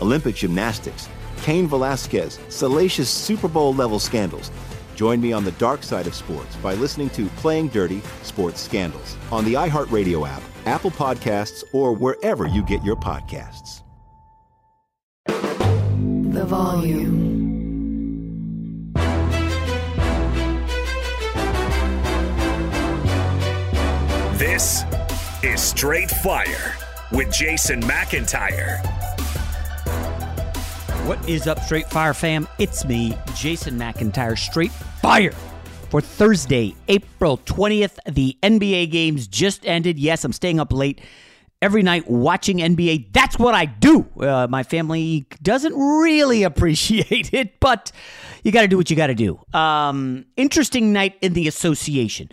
Olympic gymnastics, Cain Velasquez, salacious Super Bowl level scandals. Join me on the dark side of sports by listening to Playing Dirty Sports Scandals on the iHeartRadio app, Apple Podcasts, or wherever you get your podcasts. The volume. This is Straight Fire with Jason McIntyre. What is up, Straight Fire fam? It's me, Jason McIntyre, Straight Fire. For Thursday, April 20th, the NBA games just ended. Yes, I'm staying up late every night watching NBA. That's what I do. Uh, my family doesn't really appreciate it, but you got to do what you got to do. Um, interesting night in the association.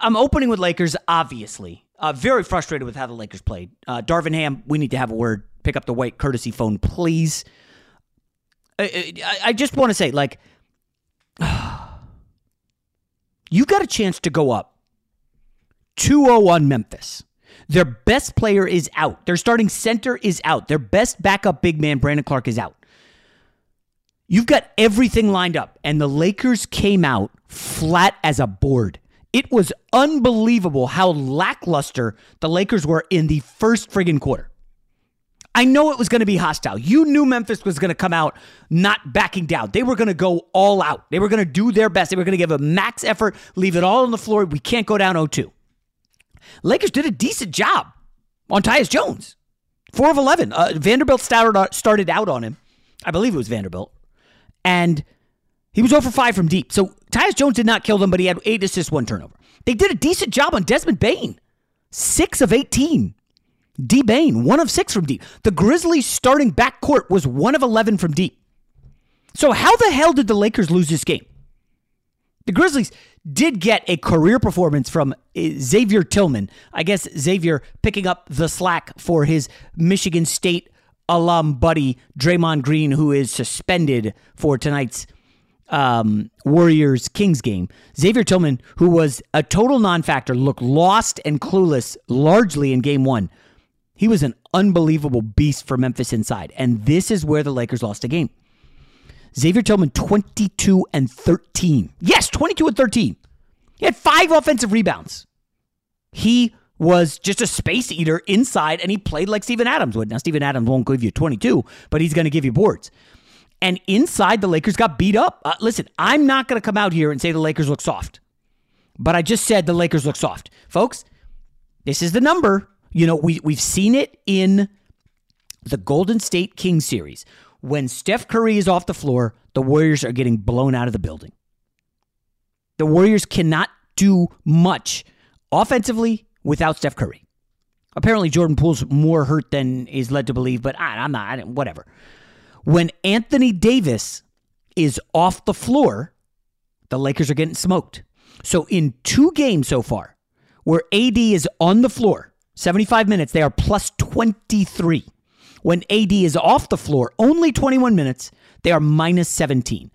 I'm opening with Lakers, obviously. Uh, very frustrated with how the Lakers played. Uh, Darvin Ham, we need to have a word. Pick up the white courtesy phone, please. I, I, I just want to say, like, you got a chance to go up 2 0 on Memphis. Their best player is out. Their starting center is out. Their best backup big man, Brandon Clarke, is out. You've got everything lined up, and the Lakers came out flat as a board. It was unbelievable how lackluster the Lakers were in the first friggin' quarter. I know it was going to be hostile. You knew Memphis was going to come out not backing down. They were going to go all out. They were going to do their best. They were going to give a max effort, leave it all on the floor. We can't go down 0 2. Lakers did a decent job on Tyus Jones. 4 of 11. Uh, Vanderbilt started, started out on him. I believe it was Vanderbilt. And he was over 5 from deep. So Tyus Jones did not kill them, but he had 8 assists, 1 turnover. They did a decent job on Desmond Bane. 6 of 18. D Bane, one of six from deep. The Grizzlies starting backcourt was one of 11 from deep. So, how the hell did the Lakers lose this game? The Grizzlies did get a career performance from eh, Xavier Tillman. I guess Xavier picking up the slack for his Michigan State alum buddy, Draymond Green, who is suspended for tonight's um, Warriors Kings game. Xavier Tillman, who was a total non factor, looked lost and clueless largely in game one. He was an unbelievable beast for Memphis inside. And this is where the Lakers lost a game. Xavier Tillman, 22 and 13. Yes, 22 and 13. He had five offensive rebounds. He was just a space eater inside, and he played like Steven Adams would. Now, Steven Adams won't give you 22, but he's going to give you boards. And inside, the Lakers got beat up. Uh, listen, I'm not going to come out here and say the Lakers look soft, but I just said the Lakers look soft. Folks, this is the number. You know, we, we've seen it in the Golden State King series. When Steph Curry is off the floor, the Warriors are getting blown out of the building. The Warriors cannot do much offensively without Steph Curry. Apparently, Jordan Poole's more hurt than is led to believe, but I, am not, whatever. When Anthony Davis is off the floor, the Lakers are getting smoked. So, in two games so far, where AD is on the floor, 75 minutes, they are plus 23. When AD is off the floor, only 21 minutes, they are minus 17.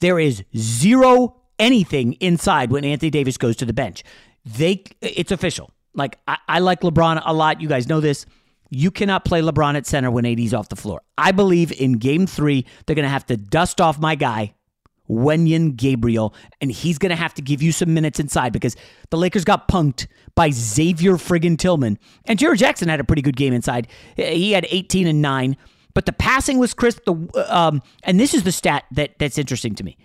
There is zero anything inside when Anthony Davis goes to the bench. They it's official. Like I, I like LeBron a lot. You guys know this. You cannot play LeBron at center when AD's off the floor. I believe in game three, they're going to have to dust off my guy, Wenyen Gabriel, and he's going to have to give you some minutes inside because the Lakers got punked by Xavier friggin' Tillman. And Jaren Jackson had a pretty good game inside. He had 18 and 9, but the passing was crisp. The um, And this is the stat that, that's interesting to me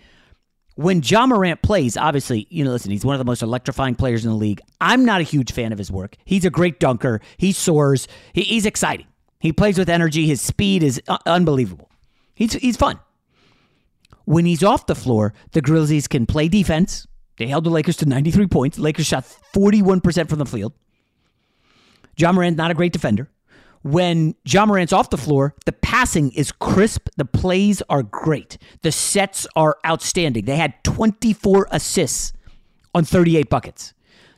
when Ja Morant plays, obviously, you know, listen, he's one of the most electrifying players in the league. I'm not a huge fan of his work. He's a great dunker. He soars. He, he's exciting. He plays with energy. His speed is uh, unbelievable. He's he's fun. When he's off the floor, the Grizzlies can play defense. They held the Lakers to 93 points. The Lakers shot 41% from the field. Ja Morant, not a great defender when Ja Morant's off the floor, the passing is crisp. The plays are great. The sets are outstanding. They had 24 assists on 38 buckets.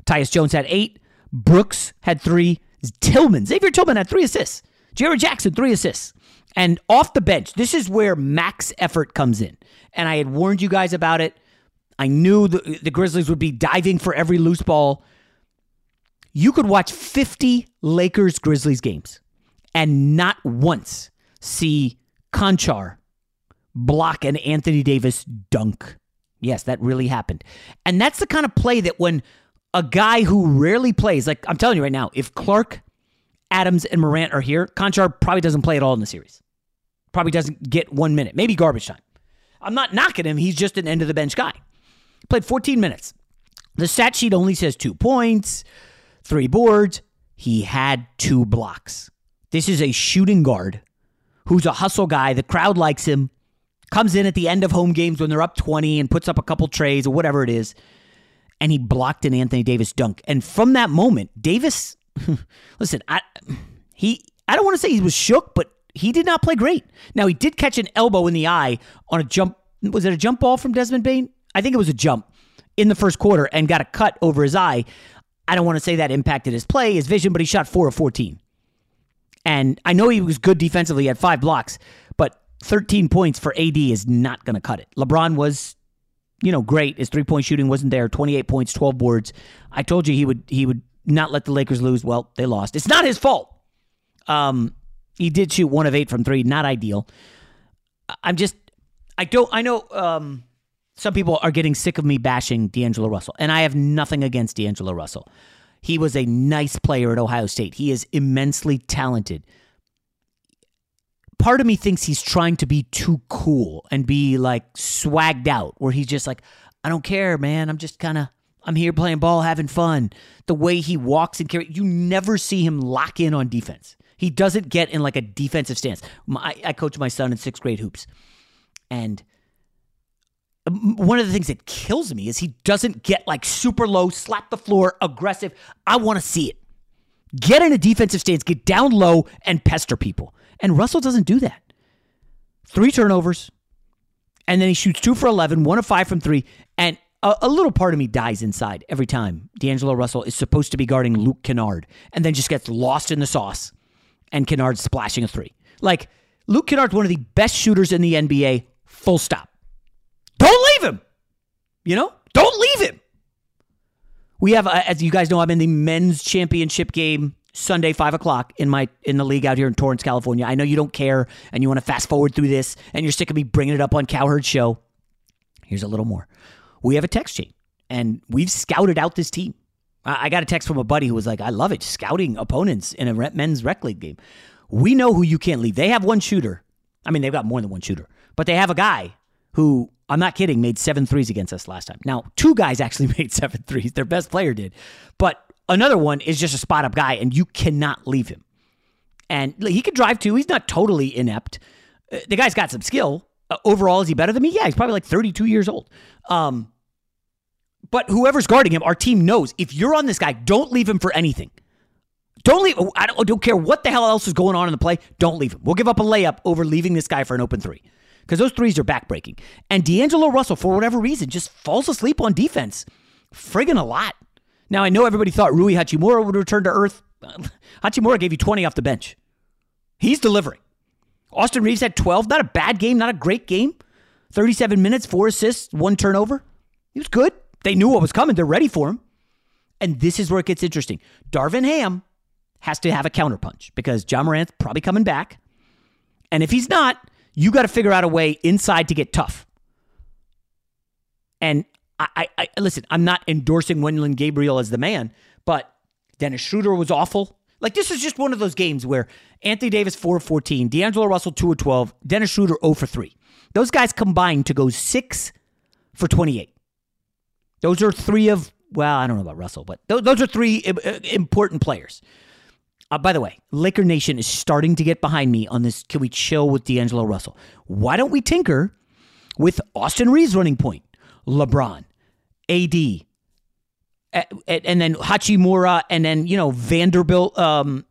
Tyus Jones had eight. Brooks had three. Tillman, Xavier Tillman had three assists. Jaren Jackson, three assists. And off the bench, this is where max effort comes in. And I had warned you guys about it. I knew the, the Grizzlies would be diving for every loose ball. You could watch 50 Lakers Grizzlies games and not once see Konchar block an Anthony Davis dunk. Yes, that really happened. And that's the kind of play that when a guy who rarely plays, like I'm telling you right now, if Clarke, Adams, and Morant are here, Konchar probably doesn't play at all in the series. Probably doesn't get one minute, maybe garbage time. I'm not knocking him. He's just an end of the bench guy. Played 14 minutes. The stat sheet only says two points, three boards. He had two blocks. This is a shooting guard who's a hustle guy. The crowd likes him. Comes in at the end of home games when they're up 20 and puts up a couple trays or whatever it is. And he blocked an Anthony Davis dunk. And from that moment, Davis, listen, I he I don't want to say he was shook, but he did not play great. Now he did catch an elbow in the eye on a jump. Was it a jump ball from Desmond Bane? I think it was a jump in the first quarter and got a cut over his eye. I don't want to say that impacted his play, his vision, but he shot four of 14. And I know he was good defensively, he had five blocks, but 13 points for AD is not going to cut it. LeBron was, you know, great. His three point shooting wasn't there. 28 points, 12 boards. I told you he would he would not let the Lakers lose. Well, they lost. It's not his fault. Um, he did shoot one of eight from three. Not ideal. I'm just, I don't, I know. Um, some people are getting sick of me bashing D'Angelo Russell, and I have nothing against D'Angelo Russell. He was a nice player at Ohio State. He is immensely talented. Part of me thinks he's trying to be too cool and be like swagged out, where he's just like, I don't care, man. I'm just kind of, I'm here playing ball, having fun. The way he walks and carry, you never see him lock in on defense. He doesn't get in like a defensive stance. My, I coach my son in sixth grade hoops, and um, one of the things that kills me is he doesn't get like super low, slap the floor, aggressive. I want to see it. Get in a defensive stance, get down low, and pester people. And Russell doesn't do that. Three turnovers, and then he shoots two for 11, one of five from three. And a, a little part of me dies inside every time D'Angelo Russell is supposed to be guarding Luke Kennard and then just gets lost in the sauce and Kennard's splashing a three. Like, Luke Kennard's one of the best shooters in the NBA, full stop. Don't leave him. You know, don't leave him. We have, uh, as you guys know, I'm in the men's championship game Sunday, five o'clock in my in the league out here in Torrance, California. I know you don't care and you want to fast forward through this, and you're sick of me bringing it up on Cowherd Show. Here's a little more. We have a text chain, and we've scouted out this team. I got a text from a buddy who was like, "I love it, scouting opponents in a men's rec league game." We know who you can't leave. They have one shooter. I mean, they've got more than one shooter, but they have a guy who I'm not kidding, made seven threes against us last time. Now, two guys actually made seven threes. Their best player did. But another one is just a spot up guy, and you cannot leave him. And he could drive too. He's not totally inept. Uh, the guy's got some skill. Uh, overall, is he better than me? Yeah, he's probably like 32 years old. Um, but whoever's guarding him, our team knows if you're on this guy, don't leave him for anything. Don't leave. Oh, I don't, don't care what the hell else is going on in the play. Don't leave him. We'll give up a layup over leaving this guy for an open three because those threes are backbreaking. And D'Angelo Russell, for whatever reason, just falls asleep on defense friggin' a lot. Now, I know everybody thought Rui Hachimura would return to earth. Hachimura gave you 20 off the bench. He's delivering. Austin Reaves had 12. Not a bad game, not a great game. 37 minutes, four assists, one turnover. He was good. They knew what was coming. They're ready for him. And this is where it gets interesting. Darvin Ham has to have a counterpunch because Ja Morant's probably coming back. And if he's not, you got to figure out a way inside to get tough. And I, I, I listen, I'm not endorsing Wenyen Gabriel as the man, but Dennis Schroeder was awful. Like this is just one of those games where Anthony Davis 4 of 14, D'Angelo Russell 2 of 12, Dennis Schroeder 0 for 3. Those guys combined to go 6 for 28. Those are three of well, I don't know about Russell, but those, those are three uh, important players. Uh, by the way, Laker Nation is starting to get behind me on this. Can we chill with D'Angelo Russell? Why don't we tinker with Austin Reaves running point, LeBron, AD, and then Hachimura, and then you know Vanderbilt. Um,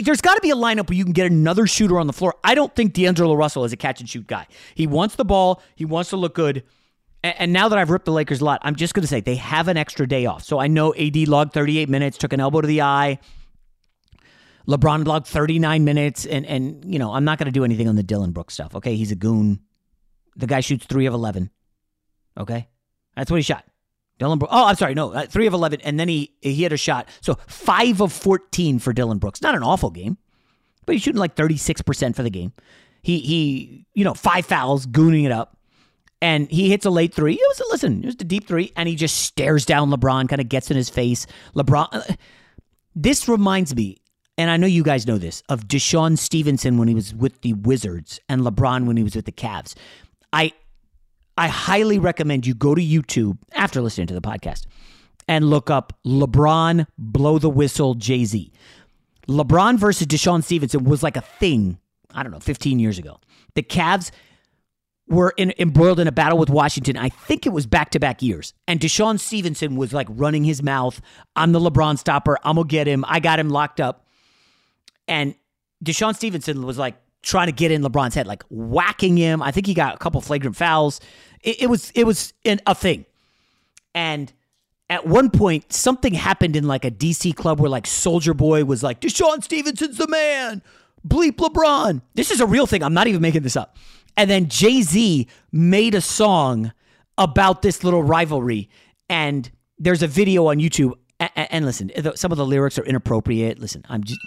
there's got to be a lineup where you can get another shooter on the floor. I don't think D'Angelo Russell is a catch and shoot guy. He wants the ball. He wants to look good. And now that I've ripped the Lakers a lot, I'm just going to say they have an extra day off. So I know AD logged 38 minutes, took an elbow to the eye. LeBron logged 39 minutes, and and you know I'm not going to do anything on the Dillon Brooks stuff. Okay, he's a goon. The guy shoots three of 11. Okay, that's what he shot. Dillon Brooks. Oh, I'm sorry, no, uh, three of 11, and then he he had a shot. So five of 14 for Dillon Brooks. Not an awful game, but he's shooting like 36 percent for the game. He he, you know, five fouls, gooning it up and he hits a late three. It was a, listen, it was a deep three, and he just stares down LeBron, kind of gets in his face. LeBron. Uh, this reminds me, and I know you guys know this, of DeShawn Stevenson when he was with the Wizards and LeBron when he was with the Cavs. I I highly recommend you go to YouTube after listening to the podcast and look up LeBron blow the whistle Jay Z. LeBron versus DeShawn Stevenson was like a thing. I don't know, 15 years ago. The Cavs were in, embroiled in a battle with Washington. I think it was back to back years. And DeShawn Stevenson was like running his mouth. I'm the LeBron stopper. I'm going to get him. I got him locked up. And DeShawn Stevenson was like trying to get in LeBron's head, like whacking him. I think he got a couple flagrant fouls. It, it was it was an, a thing. And at one point, something happened in like a DC club where like Soulja Boy was like, DeShawn Stevenson's the man. Bleep LeBron. This is a real thing. I'm not even making this up. And then Jay Z made a song about this little rivalry. And there's a video on YouTube. And, listen, some of the lyrics are inappropriate. Listen, I'm just,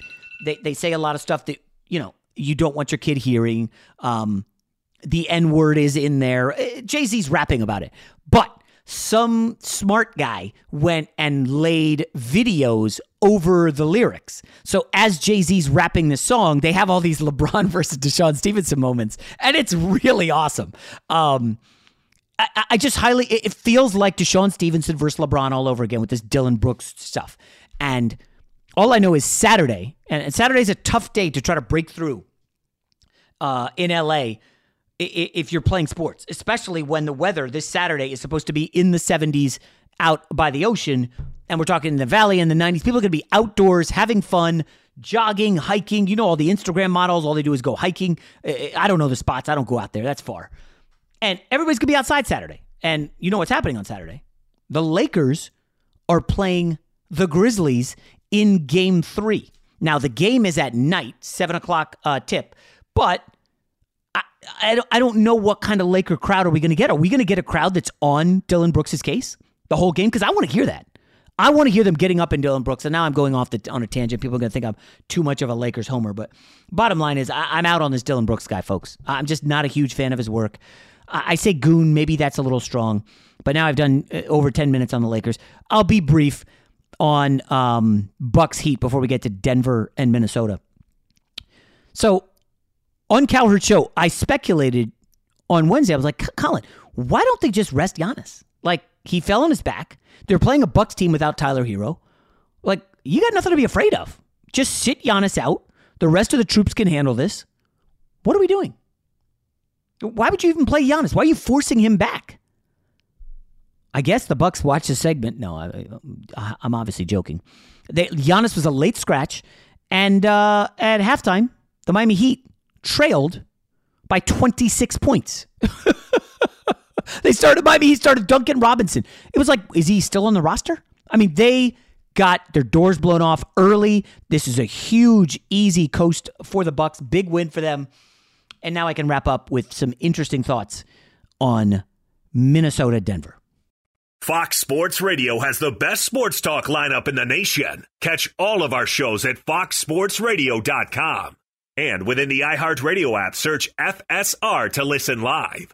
they, they say a lot of stuff that, you know, you don't want your kid hearing. Um, the N word is in there. Uh, Jay Z's rapping about it. But some smart guy went and laid videos over the lyrics. So as Jay Z's rapping the song, they have all these LeBron versus DeShawn Stevenson moments, and it's really awesome. Um, I, I just highly, it feels like DeShawn Stevenson versus LeBron all over again with this Dillon Brooks stuff. And all I know is Saturday, and Saturday's a tough day to try to break through uh, in LA if you're playing sports, especially when the weather this Saturday is supposed to be in the 70s out by the ocean. And we're talking in the valley in the 90s. People are going to be outdoors having fun, jogging, hiking. You know, all the Instagram models, all they do is go hiking. I don't know the spots. I don't go out there. That's far. And everybody's going to be outside Saturday. And you know what's happening on Saturday? The Lakers are playing the Grizzlies in game three. Now, the game is at night, 7 o'clock uh, tip, but I don't, I don't know what kind of Laker crowd are we going to get. Are we going to get a crowd that's on Dillon Brooks' case the whole game? Because I want to hear that. I want to hear them getting up in Dillon Brooks. And now I'm going off the, on a tangent. People are going to think I'm too much of a Lakers homer. But bottom line is, I, am out on this Dillon Brooks guy, folks. I'm just not a huge fan of his work. I, I say goon. Maybe that's a little strong. But now I've done uh, over 10 minutes on the Lakers. I'll be brief on um, Bucks Heat before we get to Denver and Minnesota. So on Cowherd Show, I speculated on Wednesday. I was like, Colin, why don't they just rest Giannis? Like, he fell on his back. They're playing a Bucks team without Tyler Herro. Like, you got nothing to be afraid of. Just sit Giannis out. The rest of the troops can handle this. What are we doing? Why would you even play Giannis? Why are you forcing him back? I guess the Bucks watched the segment. No, I, am obviously joking. They, Giannis was a late scratch, and uh, at halftime, the Miami Heat trailed by 26 points. they started by me. He started Duncan Robinson. It was like, is he still on the roster? I mean, they got their doors blown off early. This is a huge, easy coast for the Bucks. Big win for them. And now I can wrap up with some interesting thoughts on Minnesota Denver. Fox Sports Radio has the best sports talk lineup in the nation. Catch all of our shows at foxsportsradio.com. And within the iHeartRadio app, search FSR to listen live.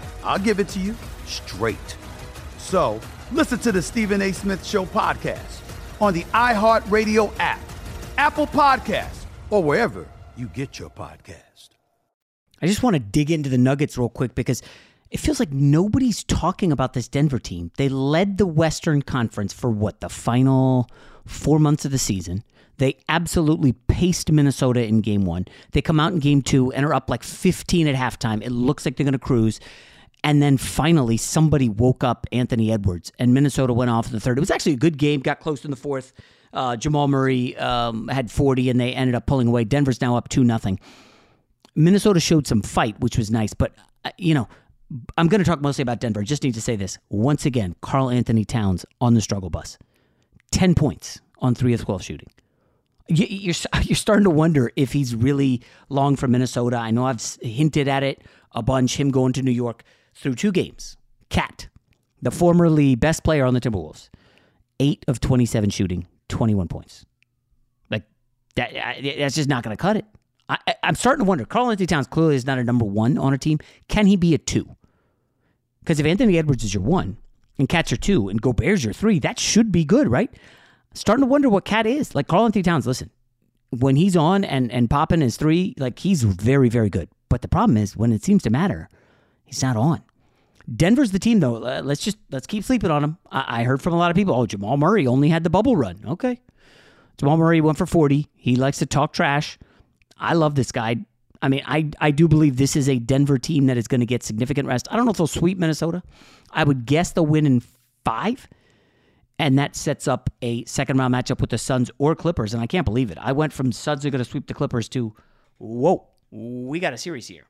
I'll give it to you straight. So listen to the Stephen A. Smith Show podcast on the iHeartRadio app, Apple Podcasts, or wherever you get your podcast. I just want to dig into the Nuggets real quick because it feels like nobody's talking about this Denver team. They led the Western Conference for what, the final four months of the season. They absolutely paced Minnesota in game one. They come out in game two and are up like 15 at halftime. It looks like they're going to cruise. And then finally, somebody woke up Anthony Edwards, and Minnesota went off in the third. It was actually a good game, got close in the fourth. Uh, Jamal Murray um, had 40, and they ended up pulling away. Denver's now up 2 nothing. Minnesota showed some fight, which was nice. But, uh, you know, I'm going to talk mostly about Denver. Just need to say this. Once again, Karl-Anthony Towns on the struggle bus. 10 points on 3 of 12 shooting. You're, you're starting to wonder if he's really long for Minnesota. I know I've hinted at it a bunch, him going to New York through two games. KAT, the formerly best player on the Timberwolves, 8 of 27 shooting, 21 points. Like, that, that's just not going to cut it. I, am starting to wonder. Karl-Anthony Towns clearly is not a number one on a team. Can he be a two? Because if Anthony Edwards is your one and KAT's your two and Gobert's your three, that should be good, right? Starting to wonder what KAT is. Like Karl-Anthony Towns, listen, when he's on and, and popping his three, like he's very, very good. But the problem is when it seems to matter, he's not on. Denver's the team, though. Uh, let's just let's keep sleeping on him. I, I heard from a lot of people. Oh, Jamal Murray only had the bubble run. Okay, Jamal Murray went for forty. He likes to talk trash. I love this guy. I mean, I, I do believe this is a Denver team that is going to get significant rest. I don't know if they'll sweep Minnesota. I would guess they'll win in five. And that sets up a second round matchup with the Suns or Clippers. And I can't believe it. I went from Suns are going to sweep the Clippers to, whoa, we got a series here.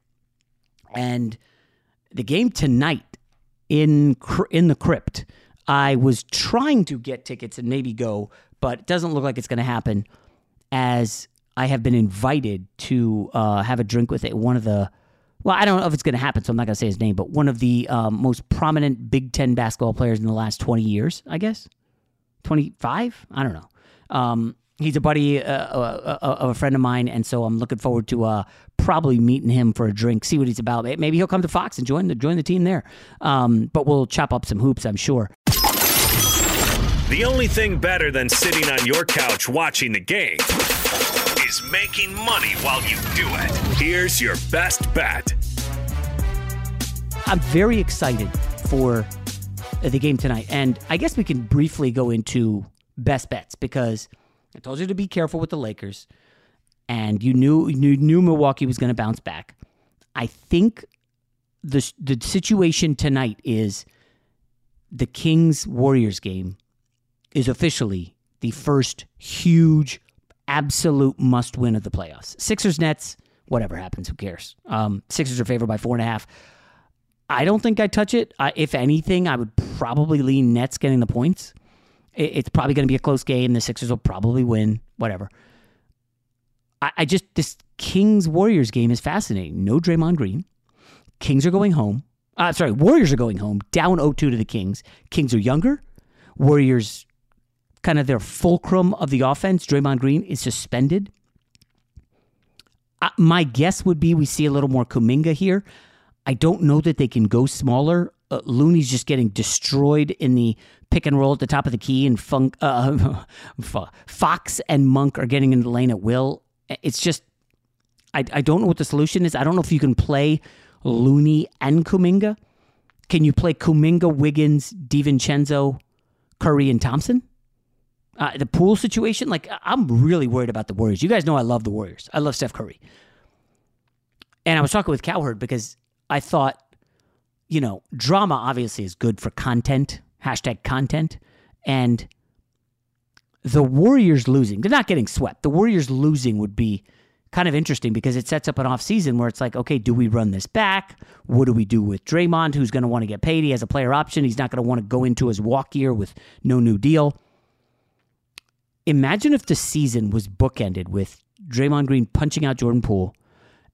And the game tonight in in the crypt, I was trying to get tickets and maybe go, but it doesn't look like it's going to happen as I have been invited to uh, have a drink with it. One of the, well, I don't know if it's going to happen, so I'm not going to say his name, but one of the um, most prominent Big Ten basketball players in the last 20 years, I guess. 25? I don't know. Um, he's a buddy uh, uh, uh, of a friend of mine, and so I'm looking forward to uh, probably meeting him for a drink, see what he's about. Maybe he'll come to Fox and join the join the team there. Um, but we'll chop up some hoops, I'm sure. The only thing better than sitting on your couch watching the game is making money while you do it. Here's your best bet. I'm very excited for the game tonight, and I guess we can briefly go into best bets because I told you to be careful with the Lakers, and you knew you knew Milwaukee was going to bounce back. I think the the situation tonight is the Kings Warriors game is officially the first huge, absolute must win of the playoffs. Sixers Nets, whatever happens, who cares? Um, Sixers are favored by four and a half. I don't think I'd touch it. I, if anything, I would probably lean Nets getting the points. It, it's probably going to be a close game. The Sixers will probably win, whatever. I, I just, this Kings Warriors game is fascinating. No Draymond Green. Kings are going home. Uh, sorry, Warriors are going home, down 0 2 to the Kings. Kings are younger. Warriors kind of their fulcrum of the offense, Draymond Green, is suspended. Uh, my guess would be we see a little more Kuminga here. I don't know that they can go smaller. Uh, Looney's just getting destroyed in the pick and roll at the top of the key, and Funk, uh, Fox and Monk are getting in the lane at will. It's just, I, I don't know what the solution is. I don't know if you can play Looney and Kuminga. Can you play Kuminga, Wiggins, DiVincenzo, Curry, and Thompson? Uh, the Poole situation, like I'm really worried about the Warriors. You guys know I love the Warriors. I love Steph Curry. And I was talking with Cowherd because I thought, you know, drama obviously is good for content, hashtag content. And the Warriors losing, they're not getting swept. The Warriors losing would be kind of interesting because it sets up an off season where it's like, okay, do we run this back? What do we do with Draymond, who's going to want to get paid? He has a player option. He's not going to want to go into his walk year with no new deal. Imagine if the season was bookended with Draymond Green punching out Jordan Poole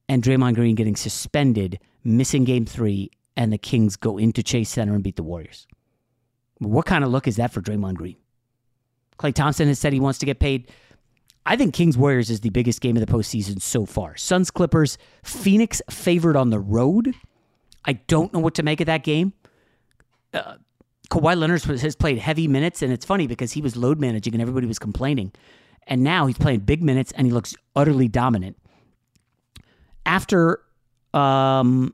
and Draymond Green getting suspended, missing game three, and the Kings go into Chase Center and beat the Warriors. What kind of look is that for Draymond Green? Klay Thompson has said he wants to get paid. I think Kings Warriors is the biggest game of the postseason so far. Suns Clippers, Phoenix favored on the road. I don't know what to make of that game. Uh, Kawhi Leonard has played heavy minutes, and it's funny because he was load managing and everybody was complaining. And now he's playing big minutes and he looks utterly dominant. After, um,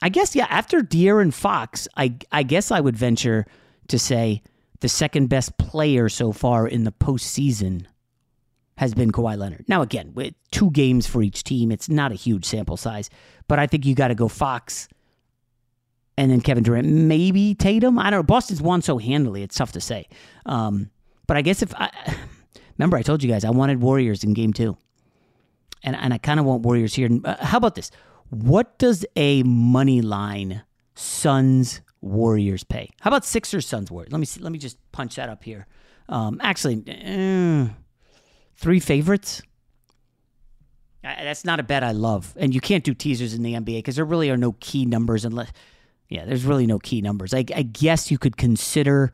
I guess, yeah, after De'Aaron Fox, I, I guess I would venture to say the second best player so far in the postseason has been Kawhi Leonard. Now, again, with two games for each team, it's not a huge sample size, but I think you got to go Fox and then Kevin Durant, maybe Tatum. I don't know. Boston's won so handily; it's tough to say. Um, but I guess if I remember, I told you guys I wanted Warriors in Game Two, and and I kind of want Warriors here. Uh, how about this? What does a money line Suns Warriors pay? How about Sixers Suns Warriors? Let me see. Let me just punch that up here. Um, actually, uh, three favorites. That's not a bet I love, and you can't do teasers in the NBA because there really are no key numbers unless yeah, there's really no key numbers. I, I guess you could consider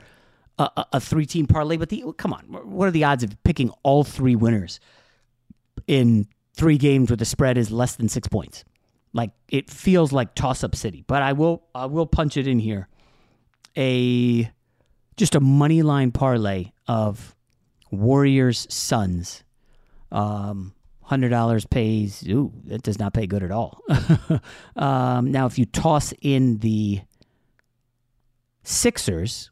a, a, a three team parlay, but the come on, what are the odds of picking all three winners in three games where the spread is less than six points? Like it feels like toss up city, but I will I will punch it in here. A just a money line parlay of Warriors Suns. Um, hundred dollars pays. Ooh, that does not pay good at all. um, now, if you toss in the Sixers,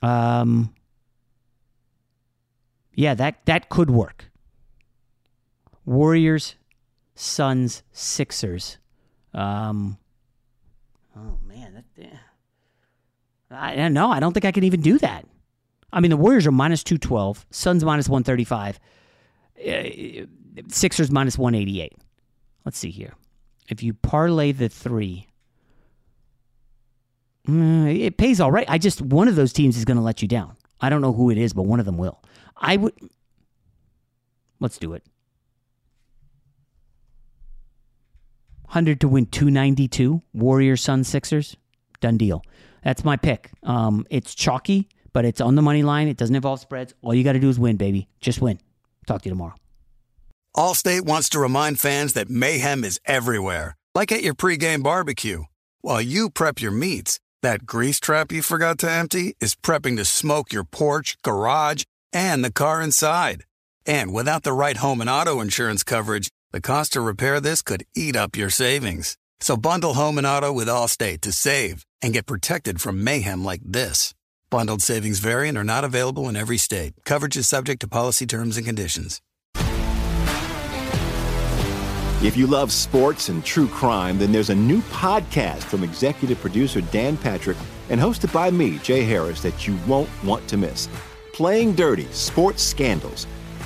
um, yeah, that that could work. Warriors, Suns, Sixers. Um, oh man, that, I no, I don't think I can even do that. I mean, the Warriors are minus two twelve, Suns minus one thirty five, uh, Sixers minus one eighty eight. Let's see here. If you parlay the three, mm, it pays all right. I just one of those teams is going to let you down. I don't know who it is, but one of them will. I would. Let's do it. 100 to win 292. Warriors, Suns, Sixers. Done deal. That's my pick. Um, it's chalky, but it's on the money line. It doesn't involve spreads. All you got to do is win, baby. Just win. Talk to you tomorrow. Allstate wants to remind fans that mayhem is everywhere, like at your pregame barbecue. While you prep your meats, that grease trap you forgot to empty is prepping to smoke your porch, garage, and the car inside. And without the right home and auto insurance coverage, the cost to repair this could eat up your savings. So bundle home and auto with Allstate to save and get protected from mayhem like this. Bundled savings variant are not available in every state. Coverage is subject to policy terms and conditions. If you love sports and true crime, then there's a new podcast from executive producer Dan Patrick and hosted by me, Jay Harris, that you won't want to miss. Playing Dirty Sports Scandals.